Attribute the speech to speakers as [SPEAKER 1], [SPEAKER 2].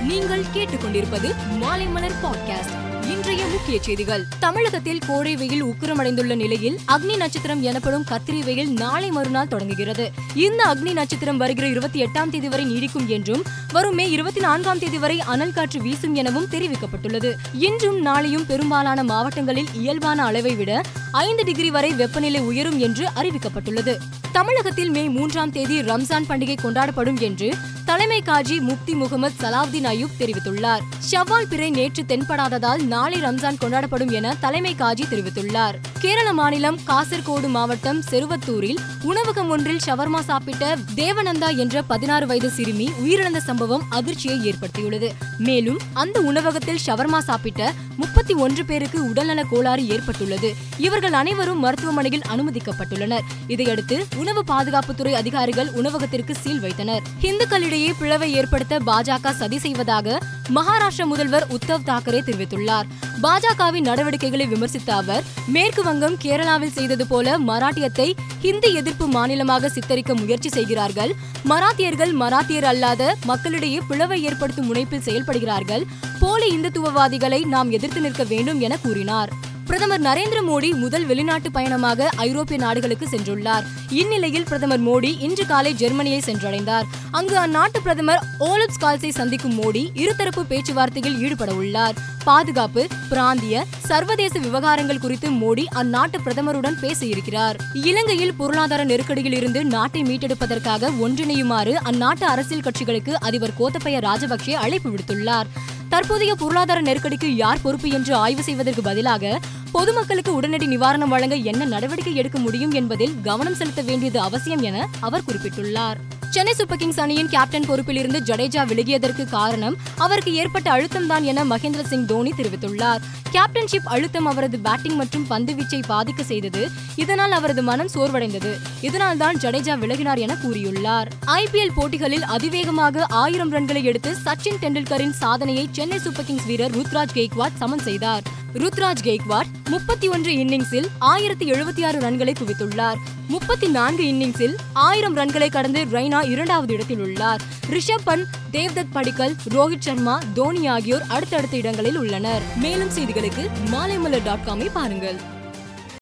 [SPEAKER 1] நீங்கள் கேட்டுக்கொண்டிருப்பது மாலைமலர் பாட்காஸ்ட் இன்றைய முக்கிய செய்திகள். தமிழகத்தில் கோடை வெயில் உக்கிரமடைந்துள்ள நிலையில் அக்னி நட்சத்திரம் எனப்படும் கத்திரி வெயில் நாளை மறுநாள் தொடங்குகிறது. இந்த அக்னி நட்சத்திரம் வருகிற இருபத்தி எட்டாம் தேதி வரை நீடிக்கும் என்றும் வரும் மே இருபத்தி நான்காம் தேதி வரை அனல் காற்று வீசும் எனவும் தெரிவிக்கப்பட்டுள்ளது. இன்றும் நாளையும் பெரும்பாலான மாவட்டங்களில் இயல்பான அளவை விட ஐந்து டிகிரி வரை வெப்பநிலை உயரும் என்று அறிவிக்கப்பட்டுள்ளது. தமிழகத்தில் மே மூன்றாம் தேதி ரம்ஜான் பண்டிகை கொண்டாடப்படும் என்று தலைமை காஜி முப்தி முகமது சலாவுதீன் அயூப் தெரிவித்துள்ளார். ஷவ்வால் பிறை நேற்று தென்படாததால் நாளை ரம்ஜான் கொண்டாடப்படும் என தலைமை காஜி தெரிவித்துள்ளார். கேரள மாநிலம் காசர்கோடு மாவட்டம் செருவத்தூரில் உணவகம் ஒன்றில் ஷவர்மா சாப்பிட்ட தேவநந்தா என்ற பதினாறு வயது சிறுமி உயிரிழந்த சம்பவம் அதிர்ச்சியை ஏற்படுத்தியுள்ளது. மேலும் அந்த உணவகத்தில் ஷவர்மா சாப்பிட்ட முப்பத்தி ஒன்று பேருக்கு உடல்நல கோளாறு ஏற்பட்டுள்ளது. இவர் இவர்கள் அனைவரும் மருத்துவமனையில் அனுமதிக்கப்பட்டுள்ளனர். இதையடுத்து உணவு பாதுகாப்புத்துறை அதிகாரிகள் உணவகத்திற்கு சீல் வைத்தனர். இந்துக்களிடையே பிளவை ஏற்படுத்த பாஜக சதி செய்வதாக மகாராஷ்டிர முதல்வர் உத்தவ் தாக்கரே தெரிவித்துள்ளார். பாஜகவின் நடவடிக்கைகளை விமர்சித்த அவர் மேற்கு வங்கம் கேரளாவில் செய்தது போல மராட்டியத்தை ஹிந்தி எதிர்ப்பு மாநிலமாக சித்தரிக்க முயற்சி செய்கிறார்கள். மராத்தியர்கள் மராத்தியர் அல்லாத மக்களிடையே பிளவை ஏற்படுத்தும் முனைப்பில் செயல்படுகிறார்கள். போலி இந்துத்துவவாதிகளை நாம் எதிர்த்து நிற்க வேண்டும் என கூறினார். பிரதமர் நரேந்திர மோடி முதல் வெளிநாட்டு பயணமாக ஐரோப்பிய நாடுகளுக்கு சென்றுள்ளார். இந்நிலையில் பிரதமர் மோடி இன்று காலை ஜெர்மனியை சென்றடைந்தார். அங்கு அந்நாட்டு பிரதமர் ஓலப் ஸ்கால்ஸை சந்திக்கும் மோடி இருதரப்பு பேச்சுவார்த்தையில் ஈடுபட உள்ளார். பாதுகாப்பு பிராந்திய சர்வதேச விவகாரங்கள் குறித்து மோடி அந்நாட்டு பிரதமருடன் பேச இருக்கிறார் இலங்கையில் பொருளாதார நெருக்கடியில் இருந்து நாட்டை மீட்டெடுப்பதற்காக ஒன்றிணையுமாறு அந்நாட்டு அரசியல் கட்சிகளுக்கு அதிபர் கோத்தபய ராஜபக்சே அழைப்பு விடுத்துள்ளார். தற்போதைய பொருளாதார நெருக்கடிக்கு யார் பொறுப்பு என்று ஆய்வு செய்வதற்கு பதிலாக பொதுமக்களுக்கு உடனடி நிவாரணம் வழங்க என்ன நடவடிக்கை எடுக்க முடியும் என்பதில் கவனம் செலுத்த வேண்டியது அவசியம் என அவர் குறிப்பிட்டுள்ளார். சென்னை சூப்பர் கிங்ஸ் அணியின் கேப்டன் பொறுப்பில் இருந்து ஜடேஜா விலகியதற்கு காரணம் அவருக்கு ஏற்பட்ட அழுத்தம் தான் என மகேந்திர சிங் தோனி தெரிவித்துள்ளார். கேப்டன்ஷிப் அழுத்தம் அவரது பேட்டிங் மற்றும் பந்து வீச்சை பாதிக்க செய்தது இதனால் அவரது மனம் சோர்வடைந்தது. இதனால் தான் ஜடேஜா விலகினார் என கூறியுள்ளார். ஐபிஎல் போட்டிகளில் அதிவேகமாக ஆயிரம் ரன்களை எடுத்து சச்சின் டெண்டுல்கரின் சாதனையை சென்னை சூப்பர் கிங்ஸ் வீரர் ருத்ராஜ் கெய்க்வாட் சமன் செய்தார். ருத்ராஜ் கெய்க்வாட் முப்பத்தி ஒன்று இன்னிங்ஸில் ஆயிரத்தி எழுபத்தி ஆறு ரன்களை குவித்துள்ளார். முப்பத்தி நான்கு இன்னிங்ஸில் ஆயிரம் ரன்களை கடந்து ரெய்னா இரண்டாவது இடத்தில் உள்ளார். ரிஷப் பந்த் தேவ்தத் படிக்கல் ரோஹித் சர்மா தோனி ஆகியோர் அடுத்தடுத்த இடங்களில் உள்ளனர். மேலும் செய்திகளுக்கு மாலைமலர் டாட் காமை பாருங்கள்.